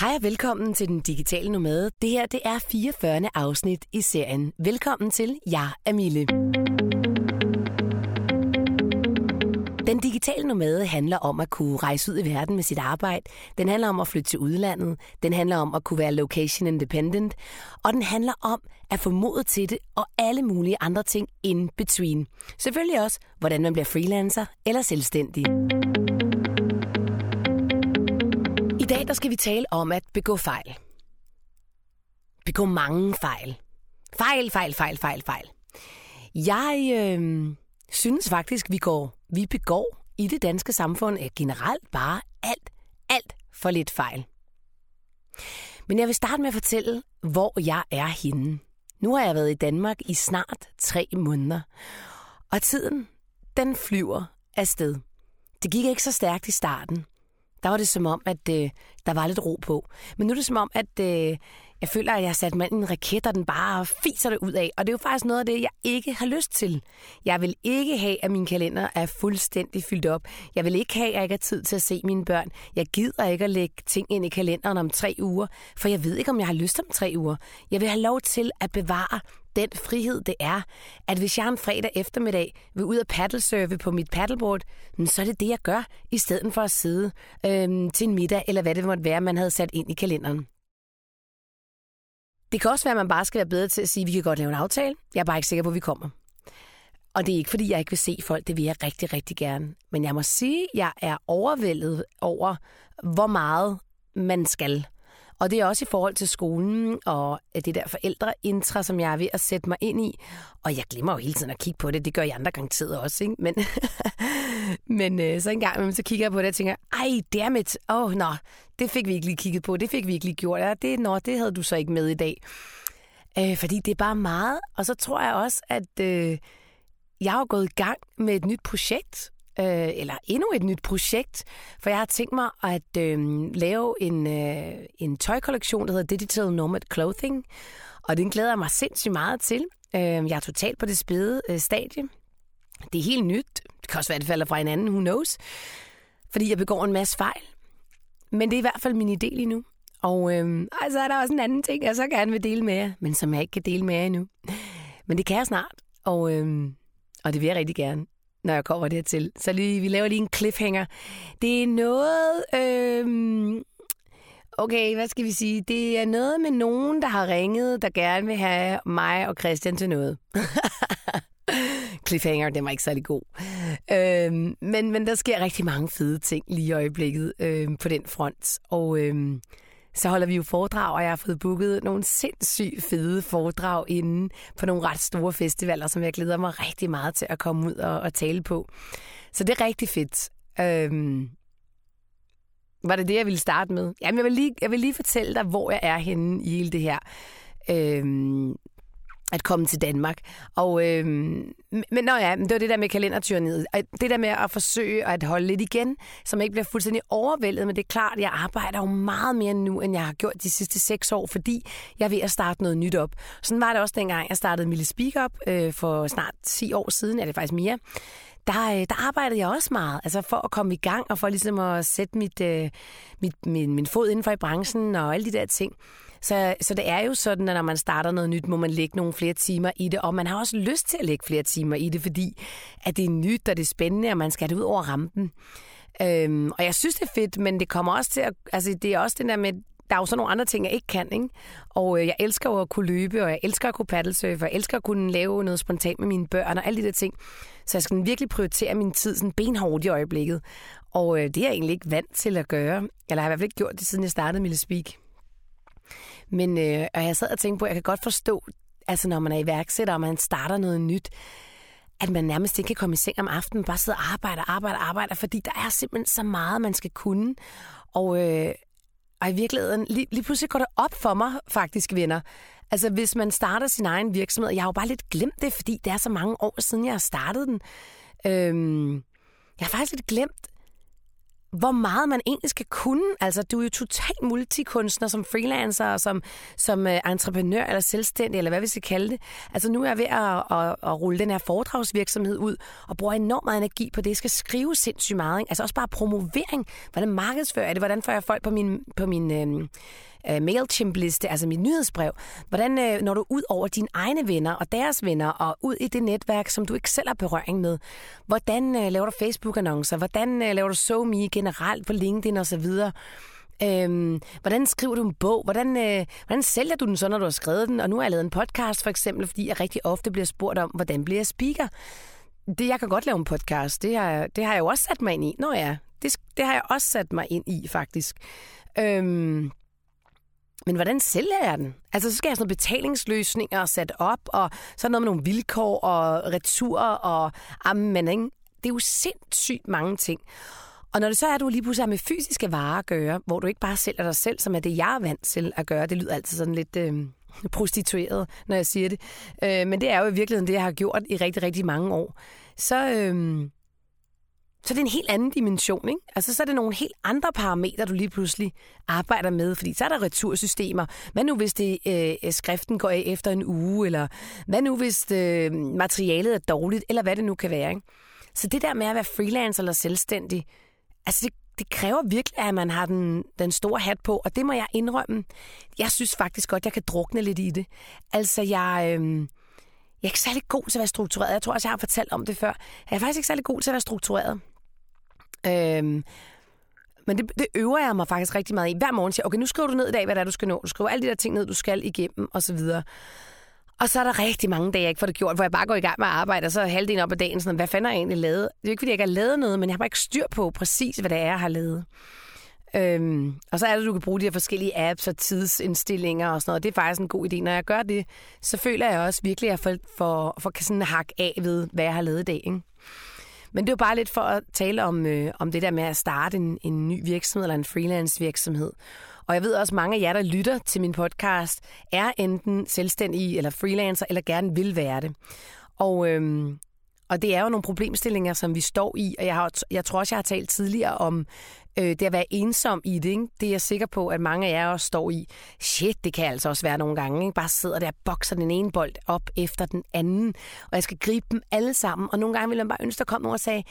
Hej og velkommen til Den Digitale Nomade. Det her det er 44. afsnit i serien. Velkommen til, jeg er Mille. Den digitale nomade handler om at kunne rejse ud i verden med sit arbejde. Den handler om at flytte til udlandet. Den handler om at kunne være location independent. Og den handler om at få mod til det og alle mulige andre ting in between. Selvfølgelig også, hvordan man bliver freelancer eller selvstændig. Dag der skal vi tale om at begå fejl. Begå mange fejl. Fejl, fejl, fejl, fejl, fejl. Jeg øh, synes faktisk, vi går, vi begår i det danske samfund øh, generelt bare alt, alt for lidt fejl. Men jeg vil starte med at fortælle, hvor jeg er henne. Nu har jeg været i Danmark i snart tre måneder, og tiden, den flyver afsted. Det gik ikke så stærkt i starten. Der var det som om, at øh, der var lidt ro på. Men nu er det som om, at øh, jeg føler, at jeg har sat mig i en raket, og den bare fiser det ud af. Og det er jo faktisk noget af det, jeg ikke har lyst til. Jeg vil ikke have, at min kalender er fuldstændig fyldt op. Jeg vil ikke have, at jeg ikke har tid til at se mine børn. Jeg gider ikke at lægge ting ind i kalenderen om tre uger, for jeg ved ikke, om jeg har lyst om tre uger. Jeg vil have lov til at bevare den frihed, det er, at hvis jeg en fredag eftermiddag vil ud og paddlesurfe på mit paddleboard, så er det det, jeg gør, i stedet for at sidde øh, til en middag, eller hvad det måtte være, man havde sat ind i kalenderen. Det kan også være, at man bare skal være bedre til at sige, at vi kan godt lave en aftale. Jeg er bare ikke sikker på, at vi kommer. Og det er ikke, fordi jeg ikke vil se folk. Det vil jeg rigtig, rigtig gerne. Men jeg må sige, at jeg er overvældet over, hvor meget man skal. Og det er også i forhold til skolen og det der forældreintra, som jeg er ved at sætte mig ind i. Og jeg glemmer jo hele tiden at kigge på det. Det gør jeg andre garanteret også, ikke? Men, men øh, så en gang så kigger jeg på det og tænker, ej, dammit, åh, oh, nå, det fik vi ikke lige kigget på, det fik vi ikke lige gjort. Ja, det, nå, det havde du så ikke med i dag. Øh, fordi det er bare meget. Og så tror jeg også, at øh, jeg har gået i gang med et nyt projekt, øh, eller endnu et nyt projekt, for jeg har tænkt mig at øh, lave en, øh, en tøjkollektion, der hedder Digital Nomad Clothing, og den glæder jeg mig sindssygt meget til. Øh, jeg er totalt på det spæde øh, stadie. Det er helt nyt. Det kan også være, at det falder fra hinanden, who knows. Fordi jeg begår en masse fejl. Men det er i hvert fald min idé lige nu. Og øh, altså er der også en anden ting, jeg så gerne vil dele med jer, men som jeg ikke kan dele med jer endnu. Men det kan jeg snart, og, øh, og det vil jeg rigtig gerne når jeg kommer dertil. Så lige, vi laver lige en cliffhanger. Det er noget... Øh, okay, hvad skal vi sige? Det er noget med nogen, der har ringet, der gerne vil have mig og Christian til noget. Cliffhanger, den var ikke særlig god. Øhm, men, men der sker rigtig mange fede ting lige i øjeblikket øhm, på den front. Og øhm, så holder vi jo foredrag, og jeg har fået booket nogle sindssygt fede foredrag inden på nogle ret store festivaler, som jeg glæder mig rigtig meget til at komme ud og, og tale på. Så det er rigtig fedt. Øhm, var det det, jeg ville starte med? Jamen, jeg vil lige, jeg vil lige fortælle dig, hvor jeg er henne i hele det her. Øhm, at komme til Danmark. Og, øh, men nå ja, det var det der med kalendertyranniet. Det der med at forsøge at holde lidt igen, så man ikke bliver fuldstændig overvældet. Men det er klart, at jeg arbejder jo meget mere nu, end jeg har gjort de sidste seks år, fordi jeg er ved at starte noget nyt op. Sådan var det også dengang, jeg startede Mille Speak Up øh, for snart 10 år siden, er det faktisk mere der, øh, der arbejdede jeg også meget, altså for at komme i gang og for ligesom at sætte mit, øh, mit, min, min fod inden for i branchen og alle de der ting. Så, så det er jo sådan, at når man starter noget nyt, må man lægge nogle flere timer i det, og man har også lyst til at lægge flere timer i det, fordi at det er nyt, og det er spændende, og man skal have det ud over rampen. Øhm, og jeg synes, det er fedt, men det kommer også til at... Altså, det er også den der med, der er jo sådan nogle andre ting, jeg ikke kan, ikke? Og øh, jeg elsker jo at kunne løbe, og jeg elsker at kunne paddlesurfe, og jeg elsker at kunne lave noget spontant med mine børn og alle de der ting. Så jeg skal virkelig prioritere min tid sådan benhårdt i øjeblikket. Og øh, det er jeg egentlig ikke vant til at gøre. Eller jeg i hvert fald ikke gjort det, siden jeg startede Mille Speak. Men øh, og jeg sad og tænkte på, at jeg kan godt forstå, altså når man er iværksætter, og man starter noget nyt, at man nærmest ikke kan komme i seng om aftenen, bare sidde og arbejde, arbejde, arbejde, fordi der er simpelthen så meget, man skal kunne. Og, øh, og i virkeligheden, lige, lige pludselig går det op for mig, faktisk, venner. Altså, hvis man starter sin egen virksomhed, jeg har jo bare lidt glemt det, fordi det er så mange år siden, jeg har startet den. Øhm, jeg har faktisk lidt glemt, hvor meget man egentlig skal kunne. Altså, du er jo totalt multikunstner som freelancer, som, som uh, entreprenør eller selvstændig, eller hvad vi skal kalde det. Altså, nu er jeg ved at, at, at rulle den her foredragsvirksomhed ud, og bruger enormt meget energi på det. Jeg skal skrive sindssygt meget. Ikke? Altså også bare promovering. Hvordan markedsfører jeg det? Hvordan får jeg folk på min, på min øh, uh, MailChimp-liste, altså mit nyhedsbrev? Hvordan øh, når du ud over dine egne venner og deres venner, og ud i det netværk, som du ikke selv har berøring med? Hvordan øh, laver du Facebook-annoncer? Hvordan øh, laver du SoMe generelt på LinkedIn osv.? Øhm, hvordan skriver du en bog? Hvordan, øh, hvordan sælger du den så, når du har skrevet den? Og nu har jeg lavet en podcast for eksempel, fordi jeg rigtig ofte bliver spurgt om, hvordan bliver jeg speaker? Det, jeg kan godt lave en podcast. Det har, det har jeg jo også sat mig ind i. Nå ja, det, det har jeg også sat mig ind i, faktisk. Øhm, men hvordan sælger jeg den? Altså, så skal jeg have sådan nogle betalingsløsninger sat op, og så noget med nogle vilkår og returer, og amen, ikke? Det er jo sindssygt mange ting. Og når det så er, at du lige pludselig har med fysiske varer at gøre, hvor du ikke bare sælger dig selv, som er det, jeg er vant til at gøre, det lyder altid sådan lidt øh, prostitueret, når jeg siger det. Øh, men det er jo i virkeligheden det, jeg har gjort i rigtig, rigtig mange år. Så, øh, så det er en helt anden dimension, ikke? Altså, så er det nogle helt andre parametre, du lige pludselig arbejder med, fordi så er der retursystemer. Hvad nu, hvis det, øh, skriften går af efter en uge, eller hvad nu, hvis øh, materialet er dårligt, eller hvad det nu kan være, ikke? Så det der med at være freelancer eller selvstændig, altså det, det kræver virkelig, at man har den, den store hat på, og det må jeg indrømme. Jeg synes faktisk godt, jeg kan drukne lidt i det. Altså, jeg... Øh, jeg er ikke særlig god til at være struktureret. Jeg tror også, jeg har fortalt om det før. Jeg er faktisk ikke særlig god til at være struktureret. Øhm, men det, det øver jeg mig faktisk rigtig meget i. Hver morgen siger jeg, okay, nu skriver du ned i dag, hvad det er, du skal nå. Du skriver alle de der ting ned, du skal igennem, og så videre. Og så er der rigtig mange dage, jeg ikke får det gjort, hvor jeg bare går i gang med at arbejde, og så er halvdelen op ad dagen sådan, hvad fanden har jeg egentlig lavet? Det er jo ikke, fordi jeg ikke har lavet noget, men jeg har bare ikke styr på præcis, hvad det er, jeg har lavet. Øhm, og så er det, at du kan bruge de her forskellige apps og tidsindstillinger og sådan noget. Det er faktisk en god idé. Når jeg gør det, så føler jeg også virkelig, at jeg får, får, får sådan hak af ved, hvad jeg har lavet i dag. Ikke? Men det er jo bare lidt for at tale om, øh, om det der med at starte en, en ny virksomhed eller en freelance virksomhed. Og jeg ved også, at mange af jer, der lytter til min podcast, er enten selvstændige eller freelancer, eller gerne vil være det. Og, øhm, og det er jo nogle problemstillinger, som vi står i, og jeg, har, jeg tror også, jeg har talt tidligere om øh, det at være ensom i det. Ikke? Det er jeg sikker på, at mange af jer også står i. Shit, det kan altså også være nogle gange. Ikke? Bare sidder der og bokser den ene bold op efter den anden, og jeg skal gribe dem alle sammen. Og nogle gange vil man bare ønske, at komme nogen og sige,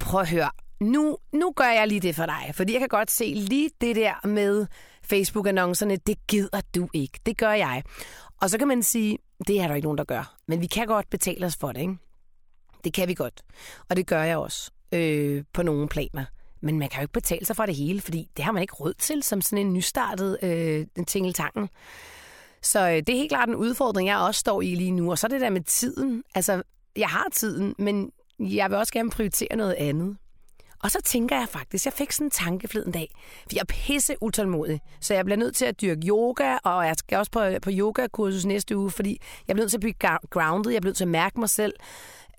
prøv at høre, nu, nu gør jeg lige det for dig. Fordi jeg kan godt se lige det der med Facebook-annoncerne, det gider du ikke. Det gør jeg. Og så kan man sige, det er der ikke nogen, der gør. Men vi kan godt betale os for det, ikke? Det kan vi godt. Og det gør jeg også øh, på nogle planer. Men man kan jo ikke betale sig fra det hele, fordi det har man ikke råd til som sådan en nystartet øh, tingeltangen. Så øh, det er helt klart en udfordring, jeg også står i lige nu. Og så det der med tiden. Altså, jeg har tiden, men jeg vil også gerne prioritere noget andet. Og så tænker jeg faktisk, jeg fik sådan en tanke en dag, for jeg er pisse utålmodig, så jeg bliver nødt til at dyrke yoga, og jeg skal også på, på yogakursus næste uge, fordi jeg bliver nødt til at blive grounded, jeg bliver nødt til at mærke mig selv,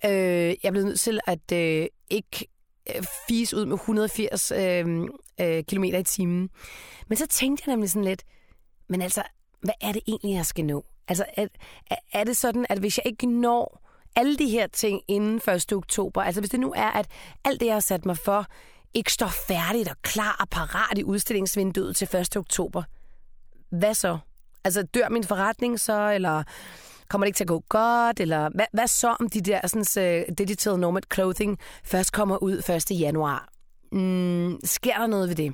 øh, jeg blev nødt til at øh, ikke øh, fise ud med 180 øh, øh, km i timen. Men så tænkte jeg nemlig sådan lidt, men altså, hvad er det egentlig, jeg skal nå? Altså, er, er det sådan, at hvis jeg ikke når alle de her ting inden 1. oktober, altså hvis det nu er, at alt det, jeg har sat mig for, ikke står færdigt og klar og parat i udstillingsvinduet til 1. oktober, hvad så? Altså, dør min forretning så, eller kommer det ikke til at gå godt, eller hvad, hvad så om de der sådan, øh, uh, digital nomad clothing først kommer ud 1. januar? Mm, sker der noget ved det?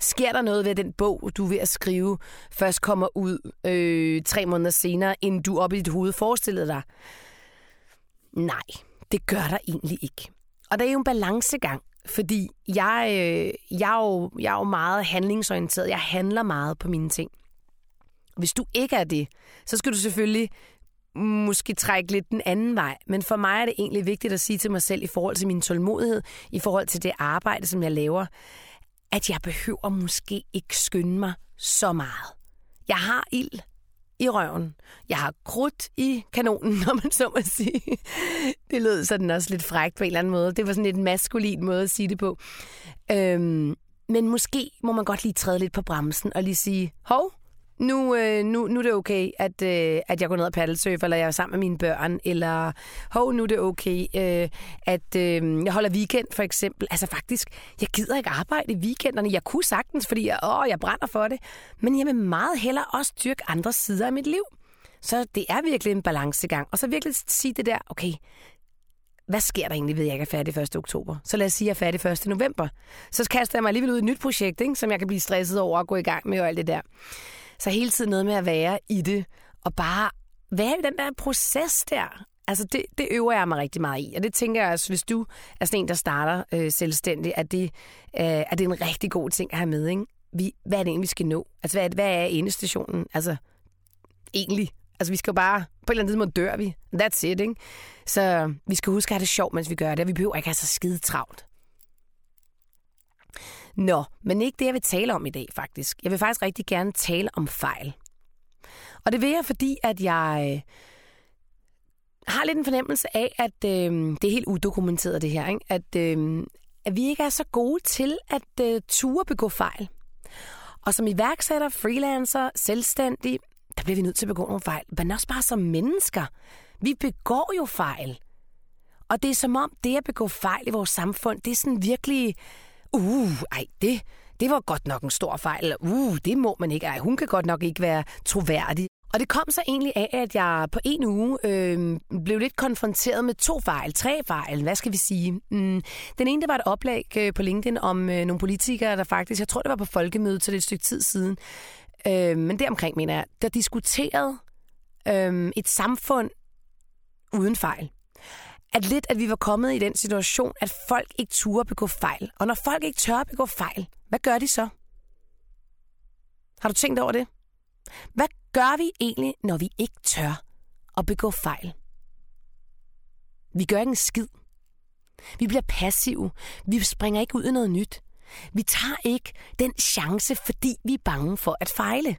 Sker der noget ved den bog, du er ved at skrive, først kommer ud øh, tre måneder senere, end du op i dit hoved forestillede dig? Nej, det gør der egentlig ikke. Og der er jo en balancegang, fordi jeg, øh, jeg, er jo, jeg er jo meget handlingsorienteret. Jeg handler meget på mine ting. Hvis du ikke er det, så skal du selvfølgelig måske trække lidt den anden vej. Men for mig er det egentlig vigtigt at sige til mig selv i forhold til min tålmodighed, i forhold til det arbejde, som jeg laver, at jeg behøver måske ikke skynde mig så meget. Jeg har ild i røven. Jeg har krudt i kanonen, når man så må sige. Det lød sådan også lidt frækt på en eller anden måde. Det var sådan lidt en maskulin måde at sige det på. Øhm, men måske må man godt lige træde lidt på bremsen og lige sige, hov, nu, øh, nu, nu er det okay, at, øh, at jeg går ned og paddelsurfer, eller jeg er sammen med mine børn, eller hov, nu er det okay, øh, at øh, jeg holder weekend for eksempel. Altså faktisk, jeg gider ikke arbejde i weekenderne. Jeg kunne sagtens, fordi jeg, åh, jeg brænder for det. Men jeg vil meget hellere også dyrke andre sider af mit liv. Så det er virkelig en balancegang. Og så virkelig sige det der, okay, hvad sker der egentlig ved, at jeg ikke er færdig 1. oktober? Så lad os sige, at jeg er færdig 1. november. Så kaster jeg mig alligevel ud i et nyt projekt, ikke? som jeg kan blive stresset over at gå i gang med og alt det der. Så hele tiden noget med at være i det, og bare være i den der proces der. Altså det, det øver jeg mig rigtig meget i, og det tænker jeg også, hvis du er sådan en, der starter øh, selvstændigt, at det, øh, at det er en rigtig god ting at have med. Ikke? Vi, hvad er det egentlig, vi skal nå? Altså hvad er, hvad er endestationen? Altså egentlig. Altså vi skal jo bare, på et eller andet tidspunkt dør vi. That's it, ikke? Så vi skal huske at have det sjovt, mens vi gør det, og vi behøver ikke have så skide travlt. Nå, men ikke det, jeg vil tale om i dag, faktisk. Jeg vil faktisk rigtig gerne tale om fejl. Og det vil jeg, fordi at jeg øh, har lidt en fornemmelse af, at øh, det er helt udokumenteret det her, ikke? At, øh, at vi ikke er så gode til at øh, ture begå fejl. Og som iværksætter, freelancer, selvstændig, der bliver vi nødt til at begå nogle fejl. Men også bare som mennesker. Vi begår jo fejl. Og det er som om, det at begå fejl i vores samfund, det er sådan virkelig uh, ej, det, det var godt nok en stor fejl. Uh, det må man ikke. Ej, hun kan godt nok ikke være troværdig. Og det kom så egentlig af, at jeg på en uge øh, blev lidt konfronteret med to fejl, tre fejl, hvad skal vi sige. Mm, den ene, det var et oplæg øh, på LinkedIn om øh, nogle politikere, der faktisk, jeg tror det var på folkemødet, så det er et stykke tid siden, øh, men deromkring mener jeg, der diskuterede øh, et samfund uden fejl at lidt, at vi var kommet i den situation, at folk ikke turde begå fejl. Og når folk ikke tør begå fejl, hvad gør de så? Har du tænkt over det? Hvad gør vi egentlig, når vi ikke tør at begå fejl? Vi gør ikke en skid. Vi bliver passive. Vi springer ikke ud i noget nyt. Vi tager ikke den chance, fordi vi er bange for at fejle.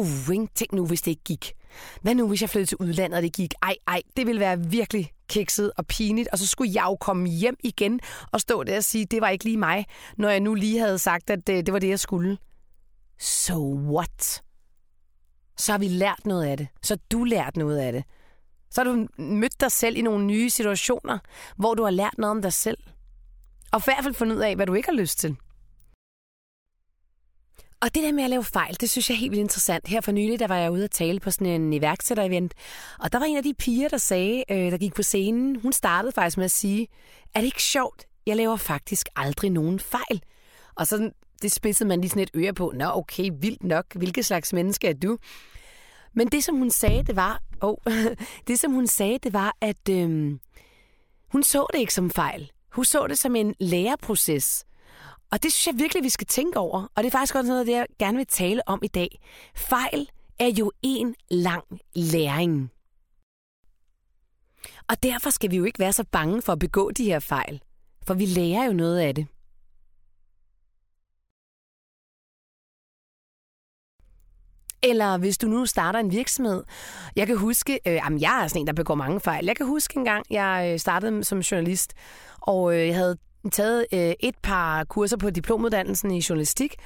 Uh, tænk nu, hvis det ikke gik. Hvad nu, hvis jeg flyttede til udlandet, og det gik? Ej, ej, det ville være virkelig kikset og pinligt, og så skulle jeg jo komme hjem igen og stå der og sige, det var ikke lige mig, når jeg nu lige havde sagt, at det, det var det, jeg skulle. So what? Så har vi lært noget af det. Så har du lært noget af det. Så har du mødt dig selv i nogle nye situationer, hvor du har lært noget om dig selv. Og i hvert fald fundet ud af, hvad du ikke har lyst til. Og det der med at lave fejl, det synes jeg er helt vildt interessant. Her for nylig, der var jeg ude at tale på sådan en iværksætter-event, og der var en af de piger, der sagde, øh, der gik på scenen, hun startede faktisk med at sige, er det ikke sjovt? Jeg laver faktisk aldrig nogen fejl. Og så det spidsede man lige sådan et øre på. Nå, okay, vildt nok. Hvilket slags menneske er du? Men det, som hun sagde, det var, oh, det, som hun sagde, det var, at øh, hun så det ikke som fejl. Hun så det som en læreproces. Og det synes jeg virkelig, vi skal tænke over. Og det er faktisk også noget af det, jeg gerne vil tale om i dag. Fejl er jo en lang læring. Og derfor skal vi jo ikke være så bange for at begå de her fejl. For vi lærer jo noget af det. Eller hvis du nu starter en virksomhed. Jeg kan huske, øh, jamen jeg er sådan en, der begår mange fejl. Jeg kan huske en gang, jeg øh, startede som journalist, og øh, jeg havde taget øh, et par kurser på diplomuddannelsen i journalistik,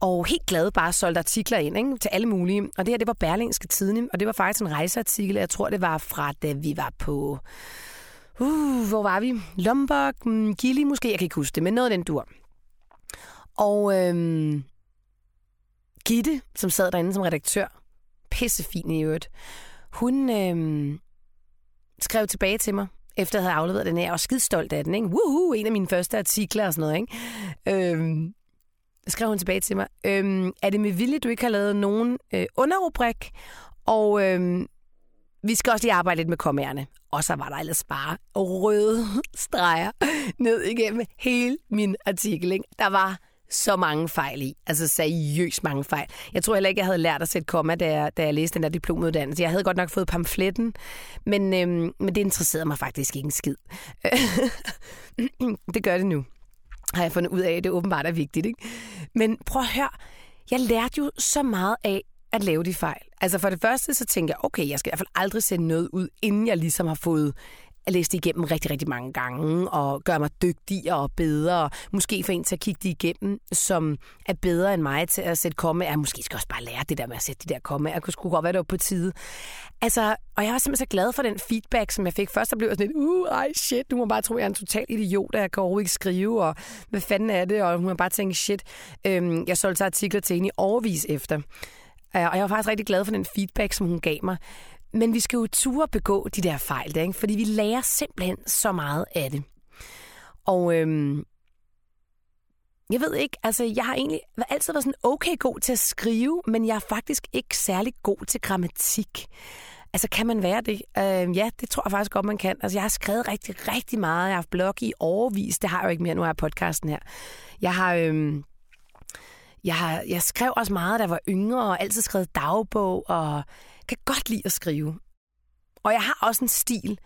og helt glad bare solgt artikler ind ikke, til alle mulige. Og det her, det var Berlingske Tidende, og det var faktisk en rejseartikel, jeg tror, det var fra, da vi var på... Uh, hvor var vi? Lombok, mm, Gili måske, jeg kan ikke huske det, men noget af den dur. Og øhm, Gitte, som sad derinde som redaktør, pissefin i øvrigt, hun øhm, skrev tilbage til mig, efter jeg havde afleveret den her, og skide stolt af den. Ikke? Woohoo, en af mine første artikler og sådan noget. Ikke? Øhm, skrev hun tilbage til mig. Øhm, er det med vilje, du ikke har lavet nogen øh, underrubrik? Og øhm, vi skal også lige arbejde lidt med kommerne. Og så var der ellers bare røde streger ned igennem hele min artikel. Ikke? Der var så mange fejl i. Altså seriøst mange fejl. Jeg tror heller ikke, jeg havde lært at sætte komma, da jeg, da jeg læste den der diplomuddannelse. Jeg havde godt nok fået pamfletten, men, øhm, men det interesserede mig faktisk ikke en skid. det gør det nu. Har jeg fundet ud af, at det åbenbart er vigtigt. Ikke? Men prøv at høre. Jeg lærte jo så meget af at lave de fejl. Altså for det første, så tænker jeg, okay, jeg skal i hvert fald aldrig sende noget ud, inden jeg ligesom har fået læse det igennem rigtig, rigtig mange gange, og gøre mig dygtigere og bedre. Måske få en til at kigge det igennem, som er bedre end mig til at sætte komme. Ja, måske skal jeg også bare lære det der med at sætte de der komme. Jeg kunne sgu godt være det på tide. Altså, og jeg var simpelthen så glad for den feedback, som jeg fik. Først så blev jeg sådan lidt, uh, ej shit, du må bare tro, jeg er en total idiot, og jeg kan overhovedet ikke skrive, og hvad fanden er det? Og hun har bare tænkt, shit, øhm, jeg solgte artikler til hende i overvis efter. Og jeg var faktisk rigtig glad for den feedback, som hun gav mig. Men vi skal jo ture begå de der fejl, der, ikke? fordi vi lærer simpelthen så meget af det. Og øhm, jeg ved ikke, altså jeg har egentlig altid været sådan okay god til at skrive, men jeg er faktisk ikke særlig god til grammatik. Altså kan man være det? Øh, ja, det tror jeg faktisk godt, man kan. Altså jeg har skrevet rigtig, rigtig meget. Jeg har haft blog i overvis. Det har jeg jo ikke mere, nu er podcasten her. Jeg har... Øhm, jeg, har, jeg skrev også meget, da jeg var yngre, og altid skrevet dagbog, og kan godt lide at skrive. Og jeg har også en stil,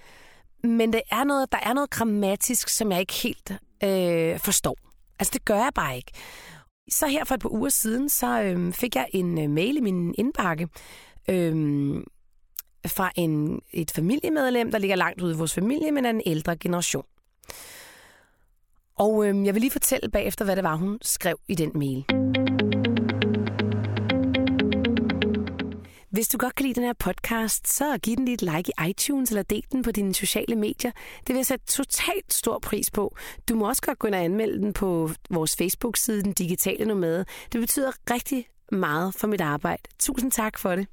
men det er noget, der er noget grammatisk, som jeg ikke helt øh, forstår. Altså, det gør jeg bare ikke. Så her for et par uger siden, så øh, fik jeg en øh, mail i min indbakke øh, fra en, et familiemedlem, der ligger langt ude i vores familie, men er en ældre generation. Og øh, jeg vil lige fortælle bagefter, hvad det var, hun skrev i den mail. Hvis du godt kan lide den her podcast, så giv den lige et like i iTunes eller del den på dine sociale medier. Det vil jeg sætte totalt stor pris på. Du må også godt gå ind og anmelde den på vores Facebook-side, Den Digitale Nomade. Det betyder rigtig meget for mit arbejde. Tusind tak for det.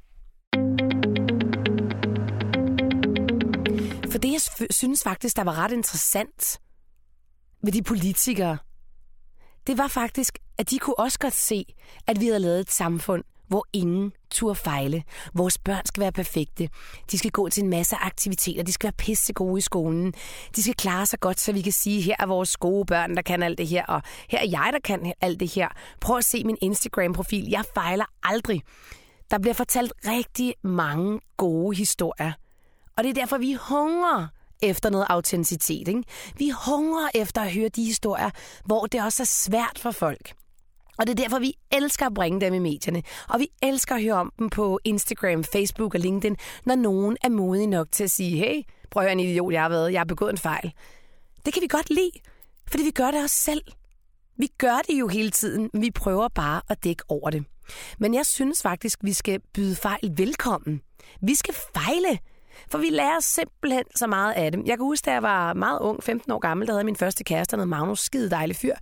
For det, jeg synes faktisk, der var ret interessant ved de politikere, det var faktisk, at de kunne også godt se, at vi havde lavet et samfund, hvor ingen tur fejle. Vores børn skal være perfekte. De skal gå til en masse aktiviteter. De skal være pisse gode i skolen. De skal klare sig godt, så vi kan sige, her er vores gode børn, der kan alt det her, og her er jeg, der kan alt det her. Prøv at se min Instagram-profil. Jeg fejler aldrig. Der bliver fortalt rigtig mange gode historier. Og det er derfor, vi hungrer efter noget autenticitet. Ikke? Vi hungrer efter at høre de historier, hvor det også er svært for folk. Og det er derfor, vi elsker at bringe dem i medierne. Og vi elsker at høre om dem på Instagram, Facebook og LinkedIn, når nogen er modig nok til at sige, hey, prøv at høre en idiot, jeg har været, jeg har begået en fejl. Det kan vi godt lide, fordi vi gør det også selv. Vi gør det jo hele tiden, men vi prøver bare at dække over det. Men jeg synes faktisk, vi skal byde fejl velkommen. Vi skal fejle, for vi lærer simpelthen så meget af dem. Jeg kan huske, da jeg var meget ung, 15 år gammel, der havde min første kæreste, der Magnus, skide dejlig fyr.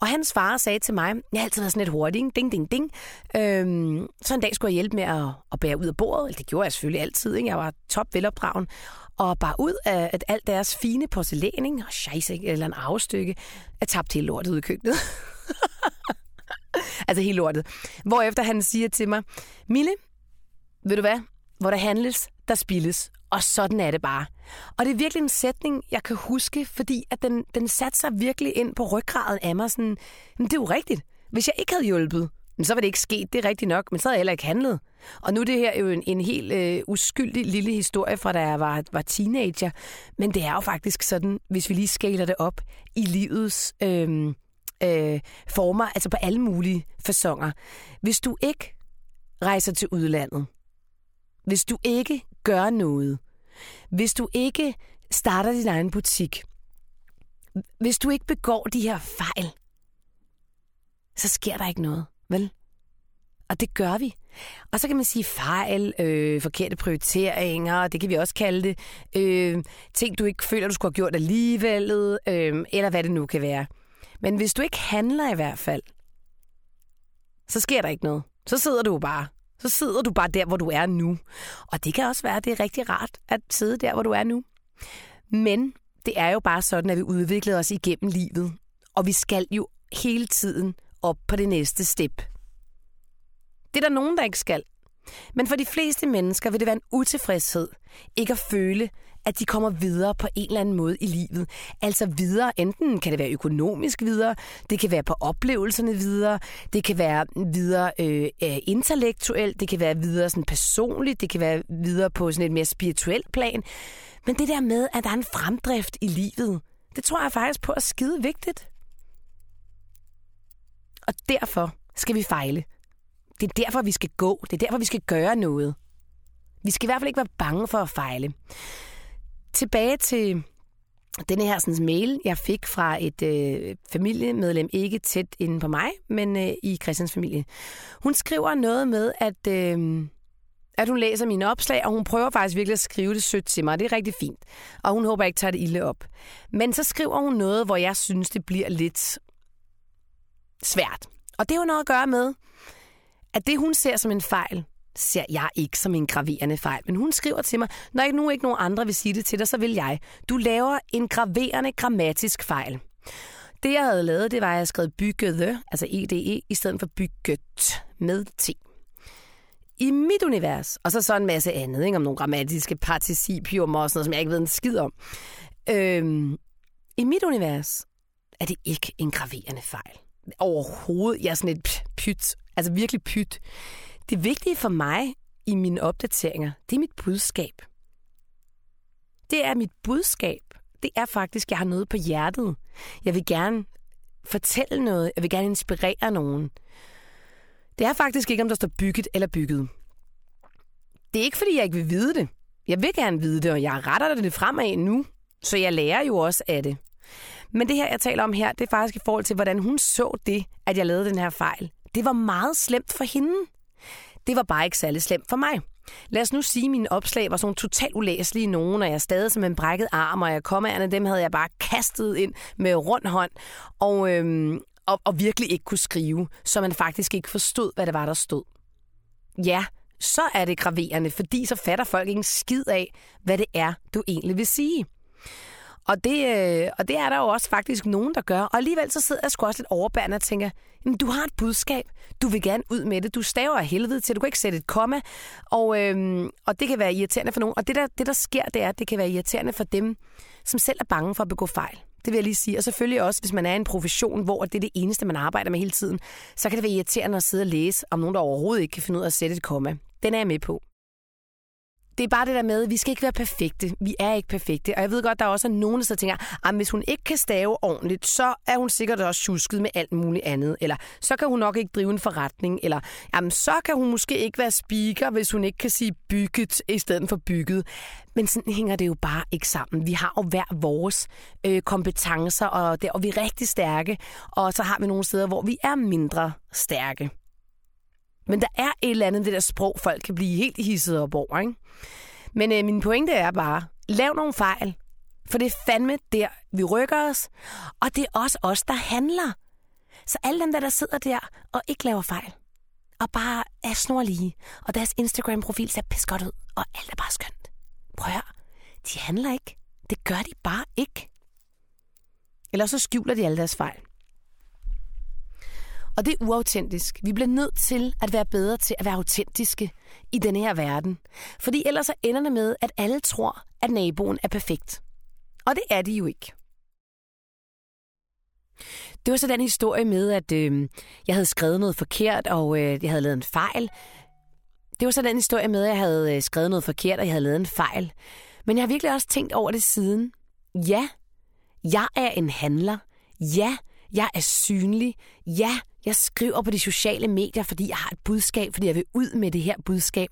Og hans far sagde til mig, jeg har altid været sådan lidt hurtig, ding, ding, ding. Øhm, så en dag skulle jeg hjælpe med at, at bære ud af bordet. Det gjorde jeg selvfølgelig altid. Ikke? Jeg var top velopdragen. Og bare ud af at alt deres fine porcelæn, og scheisse, eller en arvestykke, er tabt hele lortet ud i køkkenet. altså helt lortet. Hvorefter han siger til mig, Mille, ved du hvad? Hvor der handles, der spilles. Og sådan er det bare. Og det er virkelig en sætning, jeg kan huske, fordi at den, den satte sig virkelig ind på ryggraden af mig. Sådan, men det er jo rigtigt. Hvis jeg ikke havde hjulpet, så var det ikke sket, det er rigtigt nok, men så havde jeg heller ikke handlet. Og nu er det her jo en, en helt øh, uskyldig lille historie fra da jeg var, var teenager, men det er jo faktisk sådan, hvis vi lige skaler det op i livets øh, øh, former, altså på alle mulige fasonger. Hvis du ikke rejser til udlandet, hvis du ikke gør noget, hvis du ikke starter din egen butik, hvis du ikke begår de her fejl, så sker der ikke noget, vel? Og det gør vi. Og så kan man sige fejl, øh, forkerte prioriteringer, det kan vi også kalde det. Øh, ting, du ikke føler, du skulle have gjort alligevel, øh, eller hvad det nu kan være. Men hvis du ikke handler i hvert fald, så sker der ikke noget. Så sidder du bare så sidder du bare der, hvor du er nu. Og det kan også være, at det er rigtig rart at sidde der, hvor du er nu. Men det er jo bare sådan, at vi udvikler os igennem livet. Og vi skal jo hele tiden op på det næste step. Det er der nogen, der ikke skal. Men for de fleste mennesker vil det være en utilfredshed ikke at føle, at de kommer videre på en eller anden måde i livet. Altså videre, enten kan det være økonomisk videre, det kan være på oplevelserne videre, det kan være videre øh, øh, intellektuelt, det kan være videre sådan personligt, det kan være videre på sådan et mere spirituelt plan. Men det der med, at der er en fremdrift i livet, det tror jeg faktisk på er skide vigtigt. Og derfor skal vi fejle. Det er derfor, vi skal gå. Det er derfor, vi skal gøre noget. Vi skal i hvert fald ikke være bange for at fejle tilbage til denne her sådan, mail, jeg fik fra et øh, familiemedlem, ikke tæt inde på mig, men øh, i Christians familie. Hun skriver noget med, at, øh, at hun læser mine opslag, og hun prøver faktisk virkelig at skrive det sødt til mig. Det er rigtig fint. Og hun håber ikke tager det ilde op. Men så skriver hun noget, hvor jeg synes, det bliver lidt svært. Og det har jo noget at gøre med, at det, hun ser som en fejl, ser jeg ikke som en graverende fejl. Men hun skriver til mig, når ikke nu ikke nogen andre vil sige det til dig, så vil jeg. Du laver en graverende grammatisk fejl. Det, jeg havde lavet, det var, at jeg skrev byggede, altså EDE, i stedet for bygget med T. I mit univers, og så så en masse andet, ikke, om nogle grammatiske participium og sådan noget, som jeg ikke ved en skid om. Øhm, I mit univers er det ikke en graverende fejl. Overhovedet. Jeg er sådan et pyt. Altså virkelig pyt. Det vigtige for mig i mine opdateringer, det er mit budskab. Det er mit budskab. Det er faktisk, at jeg har noget på hjertet. Jeg vil gerne fortælle noget. Jeg vil gerne inspirere nogen. Det er faktisk ikke, om der står bygget eller bygget. Det er ikke, fordi jeg ikke vil vide det. Jeg vil gerne vide det, og jeg retter det fremad nu, så jeg lærer jo også af det. Men det her, jeg taler om her, det er faktisk i forhold til, hvordan hun så det, at jeg lavede den her fejl. Det var meget slemt for hende. Det var bare ikke særlig slemt for mig. Lad os nu sige, at mine opslag var sådan totalt ulæselige nogen, og jeg stadig som en brækket arm, og jeg kom af dem havde jeg bare kastet ind med rund hånd, og, øhm, og, og virkelig ikke kunne skrive, så man faktisk ikke forstod, hvad det var, der stod. Ja, så er det graverende, fordi så fatter folk ikke en skid af, hvad det er, du egentlig vil sige. Og det, øh, og det er der jo også faktisk nogen, der gør. Og alligevel så sidder jeg sgu også lidt overbærende og tænker, jamen, du har et budskab. Du vil gerne ud med det. Du staver af helvede til. Du kan ikke sætte et komma. Og, øhm, og det kan være irriterende for nogen. Og det der, det, der sker, det er, at det kan være irriterende for dem, som selv er bange for at begå fejl. Det vil jeg lige sige. Og selvfølgelig også, hvis man er i en profession, hvor det er det eneste, man arbejder med hele tiden, så kan det være irriterende at sidde og læse om nogen, der overhovedet ikke kan finde ud af at sætte et komma. Den er jeg med på det er bare det der med, at vi skal ikke være perfekte. Vi er ikke perfekte. Og jeg ved godt, der er også nogen, der tænker, ah, at hvis hun ikke kan stave ordentligt, så er hun sikkert også tjusket med alt muligt andet. Eller så kan hun nok ikke drive en forretning. Eller jamen, så kan hun måske ikke være speaker, hvis hun ikke kan sige bygget i stedet for bygget. Men sådan hænger det jo bare ikke sammen. Vi har jo hver vores øh, kompetencer, og, der, og vi er rigtig stærke. Og så har vi nogle steder, hvor vi er mindre stærke. Men der er et eller andet det der sprog, folk kan blive helt hisset op over. Ikke? Men øh, min pointe er bare, lav nogle fejl. For det er fandme der, vi rykker os. Og det er også os, der handler. Så alle dem der, der sidder der og ikke laver fejl, og bare er snorlige, og deres Instagram-profil ser pis godt ud, og alt er bare skønt. Prøv at høre, de handler ikke. Det gør de bare ikke. Eller så skjuler de alle deres fejl. Og det er uautentisk. Vi bliver nødt til at være bedre til at være autentiske i denne her verden. Fordi ellers så ender det med, at alle tror, at naboen er perfekt. Og det er de jo ikke. Det var så den historie med, at øh, jeg havde skrevet noget forkert, og øh, jeg havde lavet en fejl. Det var så den historie med, at jeg havde øh, skrevet noget forkert, og jeg havde lavet en fejl. Men jeg har virkelig også tænkt over det siden. Ja, jeg er en handler. Ja, jeg er synlig. Ja, jeg skriver på de sociale medier, fordi jeg har et budskab, fordi jeg vil ud med det her budskab.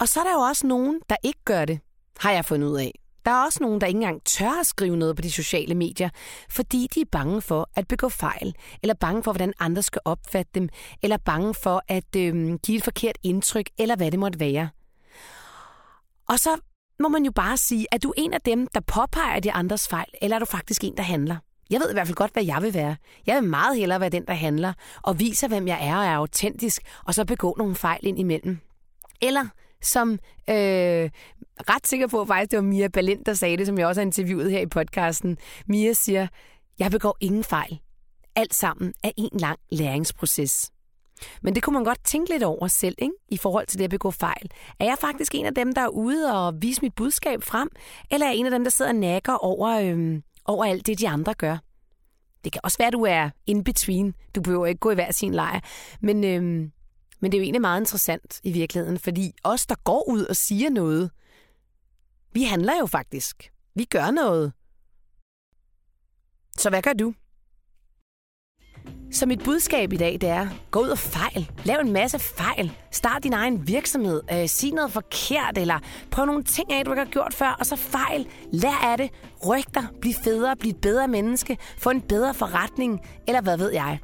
Og så er der jo også nogen, der ikke gør det, har jeg fundet ud af. Der er også nogen, der ikke engang tør at skrive noget på de sociale medier, fordi de er bange for at begå fejl, eller bange for, hvordan andre skal opfatte dem, eller bange for at øh, give et forkert indtryk, eller hvad det måtte være. Og så må man jo bare sige, at du er en af dem, der påpeger de andres fejl, eller er du faktisk en, der handler? Jeg ved i hvert fald godt, hvad jeg vil være. Jeg vil meget hellere være den, der handler, og viser, hvem jeg er og er autentisk, og så begå nogle fejl ind imellem. Eller som øh, ret sikker på, faktisk det var Mia Balint, der sagde det, som jeg også har interviewet her i podcasten. Mia siger, jeg begår ingen fejl. Alt sammen er en lang læringsproces. Men det kunne man godt tænke lidt over selv, ikke? i forhold til det at begå fejl. Er jeg faktisk en af dem, der er ude og vise mit budskab frem? Eller er jeg en af dem, der sidder og nakker over, øh, over alt det, de andre gør. Det kan også være, at du er in between. Du behøver ikke gå i hver sin lejr. Men, øhm, men det er jo egentlig meget interessant i virkeligheden, fordi os, der går ud og siger noget, vi handler jo faktisk. Vi gør noget. Så hvad gør du? Så mit budskab i dag, det er, gå ud og fejl. Lav en masse fejl. Start din egen virksomhed. Øh, sig noget forkert, eller prøv nogle ting af, du ikke har gjort før, og så fejl. Lær af det. Ryg dig. Bliv federe. Bliv et bedre menneske. Få en bedre forretning. Eller hvad ved jeg.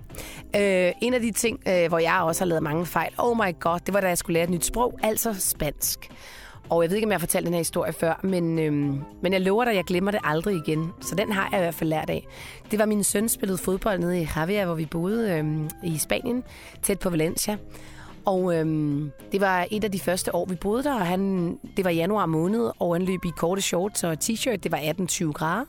Øh, en af de ting, øh, hvor jeg også har lavet mange fejl, oh my god, det var da jeg skulle lære et nyt sprog, altså spansk. Og jeg ved ikke, om jeg har fortalt den her historie før, men, øhm, men jeg lover dig, at jeg glemmer det aldrig igen. Så den har jeg i hvert fald lært af. Det var min søn spillede fodbold nede i Javier, hvor vi boede øhm, i Spanien, tæt på Valencia. Og øhm, det var et af de første år, vi boede der, og han, det var januar måned, og han løb i korte shorts og t-shirt. Det var 18-20 grader.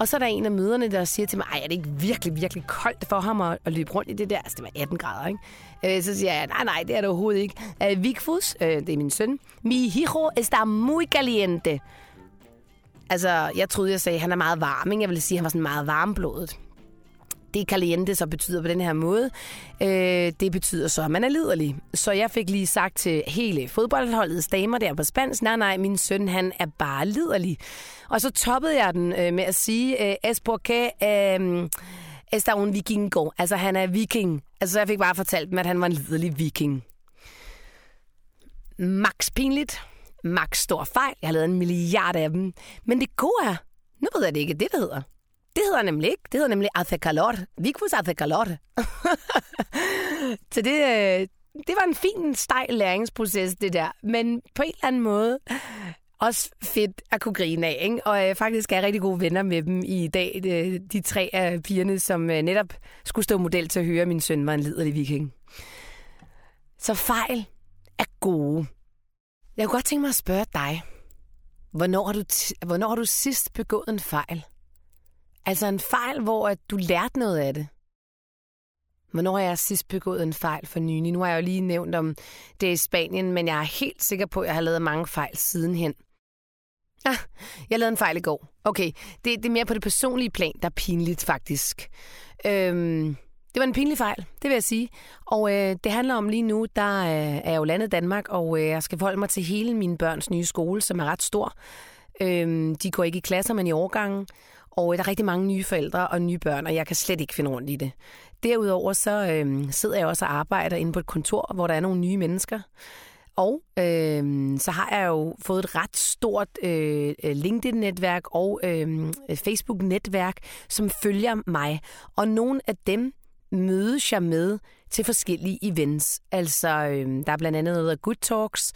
Og så er der en af møderne, der siger til mig, ej, er det ikke virkelig, virkelig koldt for ham at, at løbe rundt i det der? Altså, det var 18 grader, ikke? Øh, så siger jeg, nej, nej, det er det overhovedet ikke. Øh, Vigfus, øh, det er min søn. Mi hijo está muy caliente. Altså, jeg troede, jeg sagde, at han er meget varm, ikke? Jeg ville sige, at han var sådan meget varmblodet det caliente så betyder på den her måde, øh, det betyder så, at man er liderlig. Så jeg fik lige sagt til hele fodboldholdets damer der på spansk, nej, nej, min søn, han er bare liderlig. Og så toppede jeg den øh, med at sige, øh, es porque øh, está un vikingo. Altså, han er viking. Altså, jeg fik bare fortalt dem, at han var en liderlig viking. Max pinligt. Max stor fejl. Jeg har lavet en milliard af dem. Men det gode er, nu ved jeg det ikke, det der hedder. Det hedder nemlig ikke. Det hedder nemlig hace calor. Vicus hace calor. Så det, øh, det var en fin, stejl læringsproces, det der. Men på en eller anden måde også fedt at kunne grine af. Ikke? Og øh, faktisk er jeg rigtig gode venner med dem i dag. De, de tre af pigerne, som øh, netop skulle stå model til at høre, at min søn var en liderlig viking. Så fejl er gode. Jeg kunne godt tænke mig at spørge dig. Hvornår har du, hvornår har du sidst begået en fejl? Altså en fejl, hvor at du lærte noget af det. Hvornår har jeg sidst begået en fejl for nylig? Nu har jeg jo lige nævnt om det i Spanien, men jeg er helt sikker på, at jeg har lavet mange fejl sidenhen. Ah, jeg lavede en fejl i går. Okay, det, det er mere på det personlige plan, der er pinligt faktisk. Øhm, det var en pinlig fejl, det vil jeg sige. Og øh, det handler om lige nu, der øh, er jeg jo landet Danmark, og øh, jeg skal forholde mig til hele min børns nye skole, som er ret stor. Øhm, de går ikke i klasser, men i årgangen. Og der er rigtig mange nye forældre og nye børn, og jeg kan slet ikke finde rundt i det. Derudover så øh, sidder jeg også og arbejder inde på et kontor, hvor der er nogle nye mennesker. Og øh, så har jeg jo fået et ret stort øh, øh LinkedIn-netværk og øh, Facebook-netværk, som følger mig. Og nogle af dem mødes jeg med til forskellige events. Altså, øh, der er blandt andet noget af Good Talks,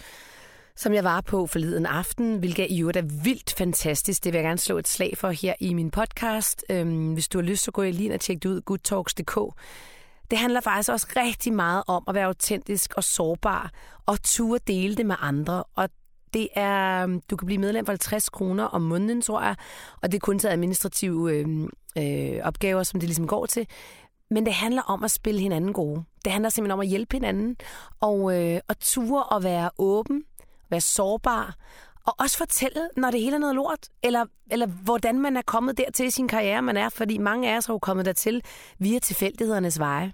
som jeg var på forleden aften, hvilket i øvrigt er vildt fantastisk. Det vil jeg gerne slå et slag for her i min podcast. Øhm, hvis du har lyst, så gå lige ind og tjek det ud, goodtalks.dk. Det handler faktisk også rigtig meget om at være autentisk og sårbar, og turde dele det med andre. Og det er, øhm, du kan blive medlem for 50 kroner om måneden, tror jeg, og det er kun til administrative øh, øh, opgaver, som det ligesom går til. Men det handler om at spille hinanden gode. Det handler simpelthen om at hjælpe hinanden, og, øh, og ture og være åben være sårbar, og også fortælle, når det hele er noget lort, eller, eller hvordan man er kommet dertil i sin karriere, man er, fordi mange af os har jo kommet dertil via tilfældighedernes veje.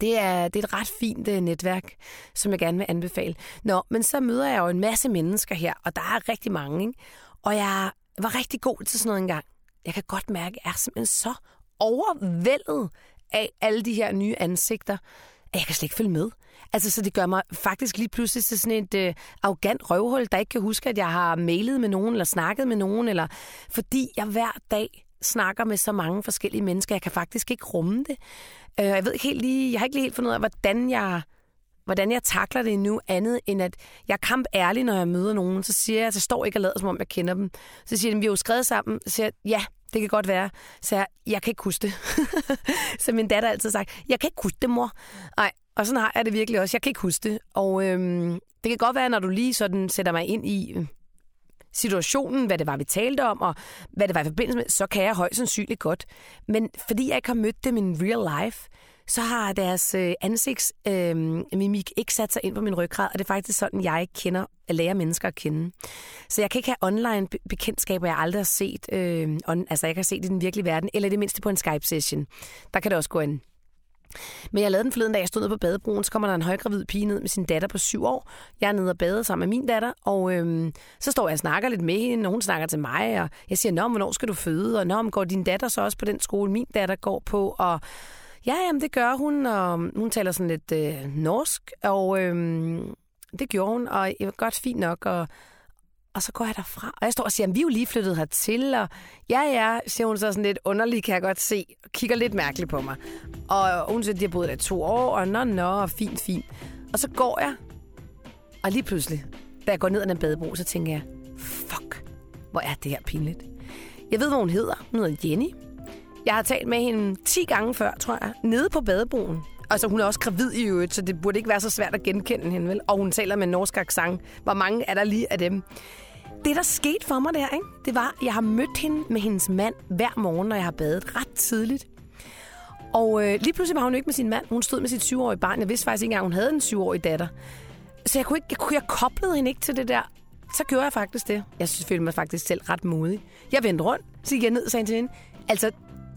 Det er, det er et ret fint øh, netværk, som jeg gerne vil anbefale. Nå, men så møder jeg jo en masse mennesker her, og der er rigtig mange, ikke? og jeg var rigtig god til sådan noget engang. Jeg kan godt mærke, at jeg er simpelthen så overvældet af alle de her nye ansigter, at jeg kan slet ikke følge med. Altså, så det gør mig faktisk lige pludselig til sådan et øh, arrogant røvhul, der ikke kan huske, at jeg har mailet med nogen, eller snakket med nogen, eller fordi jeg hver dag snakker med så mange forskellige mennesker. Jeg kan faktisk ikke rumme det. Øh, jeg ved ikke helt lige, jeg har ikke lige helt fundet ud af, hvordan jeg, hvordan jeg takler det nu, andet end at jeg er kamp ærlig, når jeg møder nogen. Så siger jeg, så står ikke og lader, som om jeg kender dem. Så siger de, vi har jo skrevet sammen. Så siger jeg, ja, det kan godt være. Så jeg, jeg kan ikke huske det. så min datter har altid sagt, jeg kan ikke huske det, mor. Nej, og sådan har jeg det virkelig også. Jeg kan ikke huske det. Og øhm, det kan godt være, når du lige sådan sætter mig ind i øhm, situationen, hvad det var, vi talte om, og hvad det var i forbindelse med, så kan jeg højst sandsynligt godt. Men fordi jeg ikke har mødt dem in real life, så har deres øh, ansigtsmimik øh, ikke sat sig ind på min ryggrad, og det er faktisk sådan, jeg kender at lære mennesker at kende. Så jeg kan ikke have online bekendtskaber, jeg aldrig har set. Øh, on, altså, jeg kan se det i den virkelige verden, eller det mindste på en Skype-session. Der kan det også gå ind. Men jeg lavede den forleden, da jeg stod nede på badebroen, så kommer der en højgravid pige ned med sin datter på syv år. Jeg er nede og bade sammen med min datter, og øhm, så står jeg og snakker lidt med hende, og hun snakker til mig, og jeg siger, nå, hvornår skal du føde? Og nå, går din datter så også på den skole, min datter går på? Og ja, jamen det gør hun, og hun taler sådan lidt øh, norsk, og øh, det gjorde hun, og jeg var godt fint nok, og, og så går jeg derfra, og jeg står og siger, vi er jo lige flyttet hertil, og ja, ja, siger hun så sådan lidt underligt, kan jeg godt se, og kigger lidt mærkeligt på mig. Og hun siger, at de har boet der to år, og nå, nå, fint, fint. Og så går jeg, og lige pludselig, da jeg går ned ad den badebro, så tænker jeg, fuck, hvor er det her pinligt. Jeg ved, hvad hun hedder. Hun hedder Jenny. Jeg har talt med hende 10 gange før, tror jeg, nede på badebroen. Altså, hun er også gravid i øvrigt, så det burde ikke være så svært at genkende hende, vel? Og hun taler med norsk accent. Hvor mange er der lige af dem? Det, der skete for mig der, ikke? det var, at jeg har mødt hende med hendes mand hver morgen, når jeg har badet ret tidligt. Og øh, lige pludselig var hun ikke med sin mand. Hun stod med sit syvårige barn. Jeg vidste faktisk ikke engang, hun havde en syvårig datter. Så jeg, kunne ikke, jeg, kunne, jeg koblede hende ikke til det der. Så gjorde jeg faktisk det. Jeg synes, følte mig faktisk selv ret modig. Jeg vendte rundt, så gik jeg ned og sagde til hende, altså,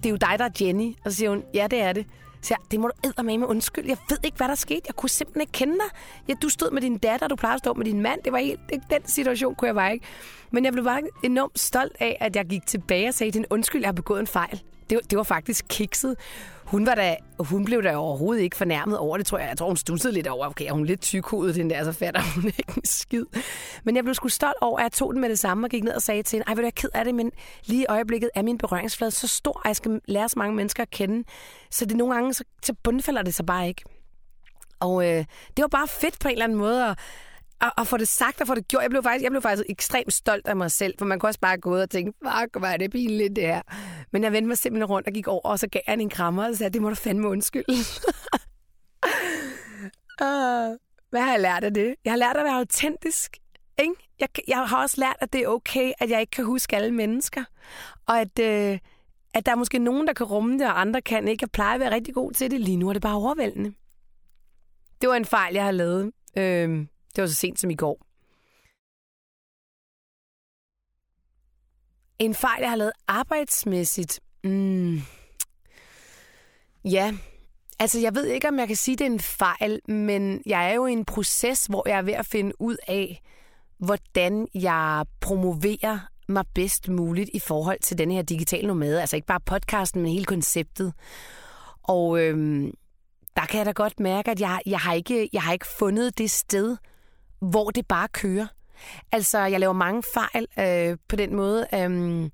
det er jo dig, der er Jenny. Og så siger hun, ja, det er det. Så jeg, det må du med med undskyld. Jeg ved ikke, hvad der skete. Jeg kunne simpelthen ikke kende dig. Ja, du stod med din datter, du plejede at stå med din mand. Det var helt, det, den situation kunne jeg bare ikke. Men jeg blev bare enormt stolt af, at jeg gik tilbage og sagde til undskyld, jeg har begået en fejl. Det, det var faktisk kikset. Hun, var da, hun blev da overhovedet ikke fornærmet over det, tror jeg. Jeg tror, hun stussede lidt over, okay, er hun lidt tykhovedet, den der, så fatter hun ikke en skid. Men jeg blev sgu stolt over, at jeg tog den med det samme og gik ned og sagde til hende, ej, ved du, jeg er ked af det, men lige i øjeblikket er min berøringsflade så stor, at jeg skal lære så mange mennesker at kende. Så det nogle gange, så, så bundfælder det sig bare ikke. Og øh, det var bare fedt på en eller anden måde at, og, og få det sagt og få det gjort. Jeg blev, faktisk, jeg blev faktisk ekstremt stolt af mig selv, for man kunne også bare gå ud og tænke, fuck, hvor er det pinligt det her. Men jeg vendte mig simpelthen rundt og gik over, og så gav han en krammer og sagde, det må du fandme undskylde. uh, hvad har jeg lært af det? Jeg har lært at være autentisk. Ikke? Jeg, jeg har også lært, at det er okay, at jeg ikke kan huske alle mennesker. Og at, øh, at der er måske nogen, der kan rumme det, og andre kan ikke. Jeg plejer at være rigtig god til det. Lige nu er det bare overvældende. Det var en fejl, jeg har lavet. Øh, det var så sent som i går. En fejl, jeg har lavet arbejdsmæssigt. Mm. Ja, altså jeg ved ikke, om jeg kan sige, det er en fejl, men jeg er jo i en proces, hvor jeg er ved at finde ud af, hvordan jeg promoverer mig bedst muligt i forhold til den her digitale nomade. Altså ikke bare podcasten, men hele konceptet. Og øhm, der kan jeg da godt mærke, at jeg, jeg, har ikke, jeg har ikke fundet det sted, hvor det bare kører. Altså, jeg laver mange fejl øh, på den måde. Øh,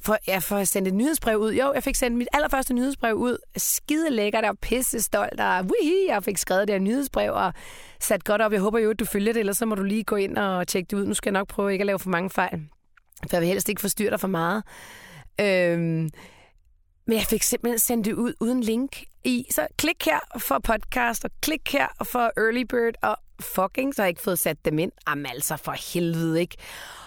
for, jeg får sendt et nyhedsbrev ud. Jo, jeg fik sendt mit allerførste nyhedsbrev ud. Skide lækkert og pisse stolt. Og wihi, jeg fik skrevet det her nyhedsbrev og sat godt op. Jeg håber jo, at du følger det, ellers så må du lige gå ind og tjekke det ud. Nu skal jeg nok prøve ikke at lave for mange fejl. For jeg vil helst ikke forstyrre dig for meget. Øhm, men jeg fik simpelthen sendt det ud uden link i. Så klik her for podcast, og klik her for early bird, og fucking, så har jeg ikke fået sat dem ind. Jamen altså, for helvede ikke.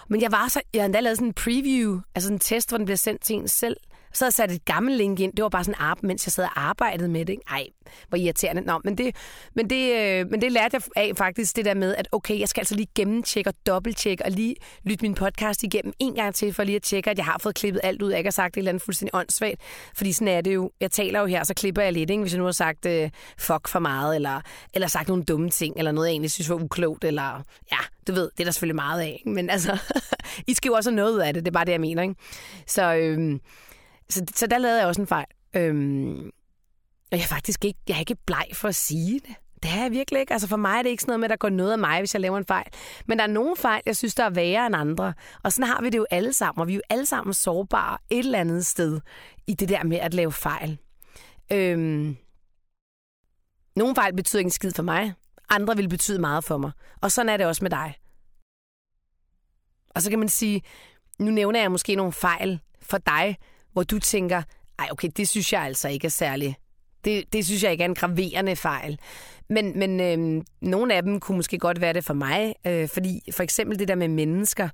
Men jeg var så, jeg havde endda lavet sådan en preview, altså en test, hvor den bliver sendt til en selv. Så havde jeg sat et gammelt link ind. Det var bare sådan en app, mens jeg sad og arbejdede med det. Ej, hvor irriterende. Nå, men det, men, det, øh, men det lærte jeg af faktisk, det der med, at okay, jeg skal altså lige gennemtjekke og dobbelttjekke og lige lytte min podcast igennem en gang til, for lige at tjekke, at jeg har fået klippet alt ud, jeg ikke har sagt et eller andet fuldstændig åndssvagt. Fordi sådan er det jo. Jeg taler jo her, så klipper jeg lidt, ikke? hvis jeg nu har sagt øh, fuck for meget, eller, eller sagt nogle dumme ting, eller noget, jeg egentlig synes var uklogt, eller ja, du ved, det er der selvfølgelig meget af. Ikke? Men altså, I skal jo også noget ud af det, det er bare det, jeg mener. Ikke? Så, øhm, så, så der lavede jeg også en fejl. Øhm, og jeg er faktisk ikke, jeg er ikke bleg for at sige det. Det er jeg virkelig ikke. Altså for mig er det ikke sådan noget med, at der går noget af mig, hvis jeg laver en fejl. Men der er nogle fejl, jeg synes, der er værre end andre. Og sådan har vi det jo alle sammen. Og vi er jo alle sammen sårbare et eller andet sted i det der med at lave fejl. Øhm, nogle fejl betyder ikke en skid for mig. Andre vil betyde meget for mig. Og sådan er det også med dig. Og så kan man sige, nu nævner jeg måske nogle fejl for dig, hvor du tænker, ej okay, det synes jeg altså ikke er særlig. Det, det synes jeg ikke er en graverende fejl. Men, men øh, nogle af dem kunne måske godt være det for mig, øh, fordi for eksempel det der med mennesker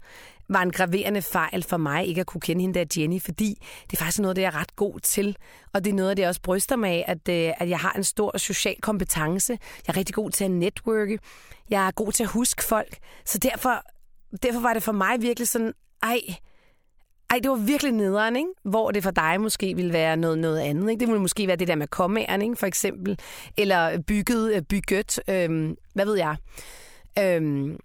var en graverende fejl for mig ikke at kunne kende hende der Jenny, fordi det er faktisk noget, det er ret god til. Og det er noget det, jeg også bryster mig af, at, øh, at jeg har en stor social kompetence. Jeg er rigtig god til at networke. Jeg er god til at huske folk. Så derfor, derfor var det for mig virkelig sådan, ej, ej, det var virkelig nederen, ikke? Hvor det for dig måske ville være noget, noget andet. Ikke? Det ville måske være det der med kommæren, ikke? for eksempel. Eller bygget, øh, bygget, øhm, hvad ved jeg. Øhm,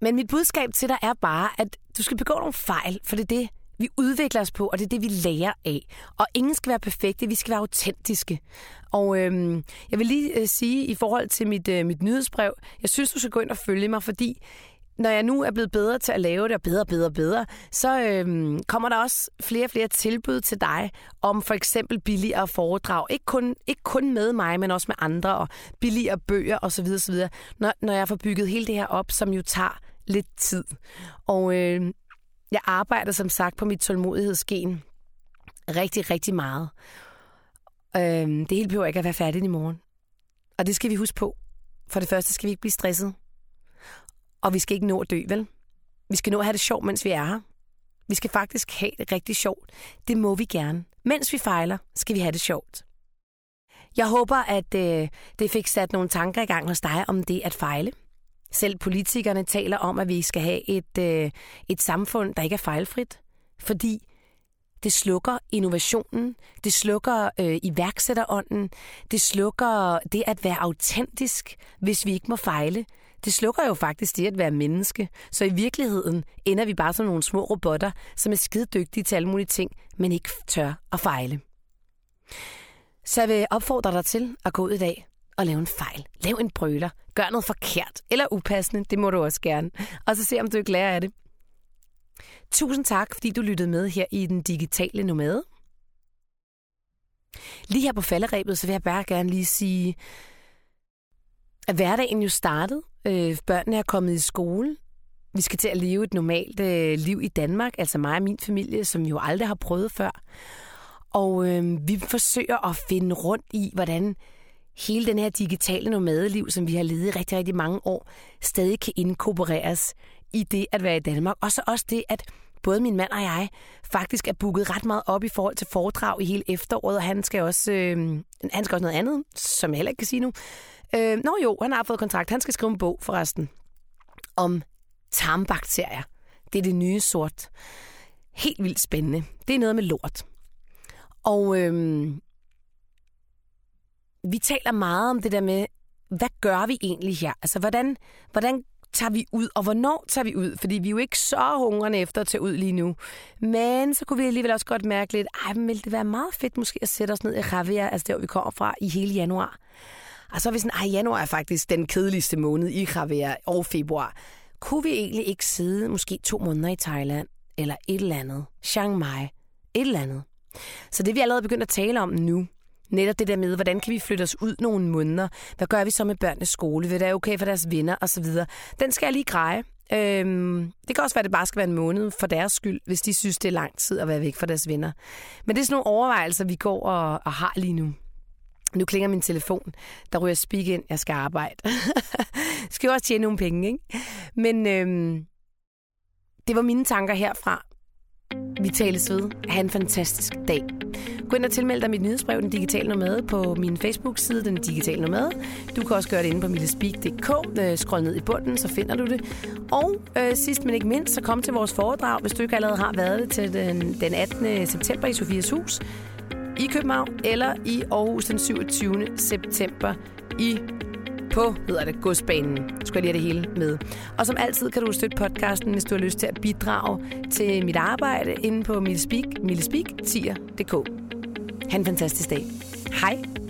men mit budskab til dig er bare, at du skal begå nogle fejl, for det er det, vi udvikler os på, og det er det, vi lærer af. Og ingen skal være perfekte, vi skal være autentiske. Og øhm, jeg vil lige øh, sige i forhold til mit, øh, mit nyhedsbrev, jeg synes, du skal gå ind og følge mig, fordi når jeg nu er blevet bedre til at lave det, og bedre, bedre, bedre, så øhm, kommer der også flere og flere tilbud til dig om for eksempel billigere foredrag. Ikke kun, ikke kun med mig, men også med andre, og billigere bøger osv. osv. Når, når jeg får bygget hele det her op, som jo tager lidt tid. Og øh, jeg arbejder som sagt på mit tålmodighedsgen rigtig, rigtig meget. Øh, det hele behøver ikke at være færdigt i morgen. Og det skal vi huske på. For det første skal vi ikke blive stresset. Og vi skal ikke nå at dø, vel? Vi skal nå at have det sjovt, mens vi er her. Vi skal faktisk have det rigtig sjovt. Det må vi gerne. Mens vi fejler, skal vi have det sjovt. Jeg håber, at øh, det fik sat nogle tanker i gang hos dig om det at fejle. Selv politikerne taler om, at vi skal have et, øh, et samfund, der ikke er fejlfrit. Fordi det slukker innovationen, det slukker øh, iværksætterånden, det slukker det at være autentisk, hvis vi ikke må fejle. Det slukker jo faktisk det at være menneske. Så i virkeligheden ender vi bare som nogle små robotter, som er skide dygtige til alle mulige ting, men ikke tør at fejle. Så jeg vil opfordre dig til at gå ud i dag og lave en fejl. Lav en brøler. Gør noget forkert eller upassende. Det må du også gerne. Og så se, om du ikke lærer af det. Tusind tak, fordi du lyttede med her i den digitale nomade. Lige her på falderæbet, så vil jeg bare gerne lige sige, at hverdagen jo startede. Øh, børnene er kommet i skole. Vi skal til at leve et normalt øh, liv i Danmark, altså mig og min familie, som jo aldrig har prøvet før. Og øh, vi forsøger at finde rundt i, hvordan hele den her digitale nomadeliv, som vi har levet i rigtig, rigtig mange år, stadig kan inkorporeres i det at være i Danmark. Og så også det, at både min mand og jeg faktisk er booket ret meget op i forhold til foredrag i hele efteråret, og han skal også, øh, han skal også noget andet, som jeg heller ikke kan sige nu. Øh, nå jo, han har fået kontrakt. Han skal skrive en bog forresten om tarmbakterier. Det er det nye sort. Helt vildt spændende. Det er noget med lort. Og øh, vi taler meget om det der med, hvad gør vi egentlig her? Altså, hvordan, hvordan tager vi ud, og hvornår tager vi ud? Fordi vi er jo ikke så hungrende efter at tage ud lige nu. Men så kunne vi alligevel også godt mærke lidt, ej, men ville det være meget fedt måske at sætte os ned i Javier, altså der, hvor vi kommer fra, i hele januar. Og så er vi sådan, ej, januar er faktisk den kedeligste måned i Javier og februar. Kunne vi egentlig ikke sidde måske to måneder i Thailand, eller et eller andet, Chiang Mai, et eller andet. Så det vi allerede begyndt at tale om nu, Netop det der med, hvordan kan vi flytte os ud nogle måneder? Hvad gør vi så med børnenes skole? Vil det er okay for deres venner osv.? Den skal jeg lige greje. Øhm, det kan også være, at det bare skal være en måned for deres skyld, hvis de synes, det er lang tid at være væk fra deres venner. Men det er sådan nogle overvejelser, vi går og, og har lige nu. Nu klinger min telefon. Der ryger speak ind. Jeg skal arbejde. skal jo også tjene nogle penge, ikke? Men øhm, det var mine tanker herfra. Vi tales ved. Ha' en fantastisk dag. Gå ind og tilmeld dig mit nyhedsbrev, Den Digitale Nomade, på min Facebook-side, Den Digitale Nomade. Du kan også gøre det inde på millespeak.dk. Øh, Scroll ned i bunden, så finder du det. Og øh, sidst men ikke mindst, så kom til vores foredrag, hvis du ikke allerede har været det til den, den 18. september i Sofias Hus i København, eller i Aarhus den 27. september i på, hedder det, godsbanen. Skal jeg lige have det hele med. Og som altid kan du støtte podcasten, hvis du har lyst til at bidrage til mit arbejde inde på millespeak, millespeak.tier.dk. Ha' en fantastisk dag. Hej.